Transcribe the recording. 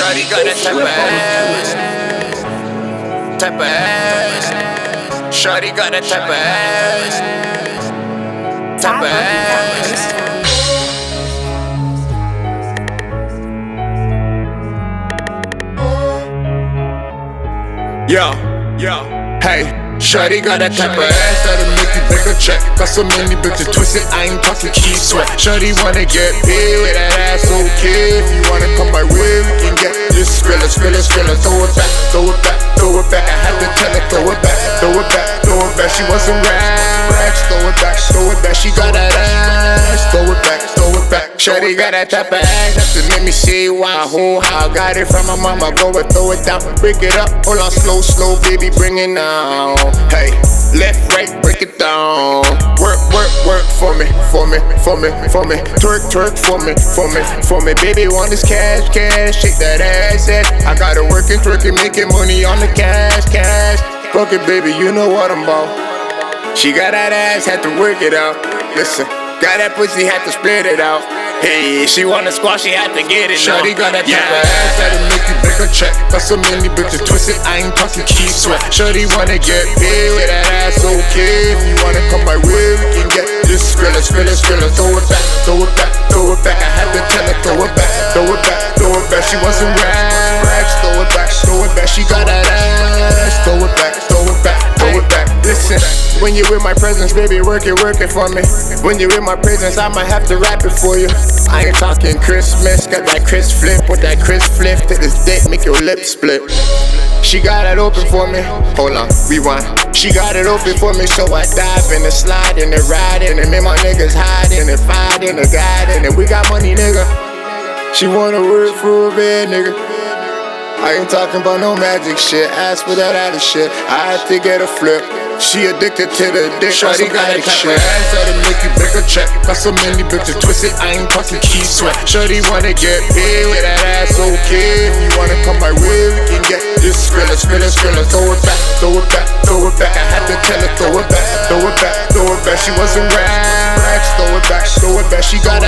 Shorty got that type of ass. Type of ass. Shorty got that type of ass. Type of ass. Yo, yo, hey. Shorty got that type of ass that'll make you break a check. Got so many bitches twisted, I ain't talking Keith Sweat. Shorty wanna get paid with that ass, okay. If you wanna come my way, we can skrill it. Throw it back, throw it back, throw it back. I had to tell her, throw it back, throw it back, throw it back. She want some racks, throw it back, throw it back. She got that ass, throw it back, throw it back. Shorty got that type of ass to make me see why, who, how. Got it from my mama, go and throw it down, break it up. Hold on, slow, slow, baby, bring it down. Hey, left, right, for me, for me, for me, for me. Twerk, twerk for me, for me, for me. Baby, want this cash, cash, shake that ass, ass. I gotta work and twerk and making money on the cash, cash. Fuck it, baby, you know what I'm about. She got that ass, had to work it out. Listen, got that pussy, had to split it out. Hey, she wanna squash, she had to get it. Shorty got that type of ass that'll make you break a check. Got so many bitches twisted, I ain't talking Keith Sweat. Shorty wanna get paid with that ass, okay. If you wanna come my way, we can get this skrilla, skrilla, skrilla. Throw it back, throw it back, throw it back. I had to tell her, throw it back, throw it back, throw it back. She some racks, throw it back, throw it back. She got that ass, throw it back, when you with my presence, baby, work it, work it for me. When you in my presence, I might have to rap it for you. I ain't talking Christmas, got that Chris flip with that Chris flip to this dick, make your lips split. She got it open for me. Hold on, rewind. She got it open for me, so I dive in the slide and ride in and me my niggas hiding and fighting and guiding and we got money, nigga. She wanna work for a bed, nigga. I ain't talking about no magic shit. Ask for that other shit. I had to get a flip. She addicted to the dick. Shawty got a shit. ass that'll make you break a check. Got so many bitches twisted, I ain't talking Keith Sweat. Shawty wanna get big with that ass, okay. If you wanna come my way, we can get this skrilla, skrilla, skrilla. Throw it back, throw it back, throw it back. I had to tell her, throw it back, throw it back, throw it back. She wasn't racks. Throw it back, throw it back. She got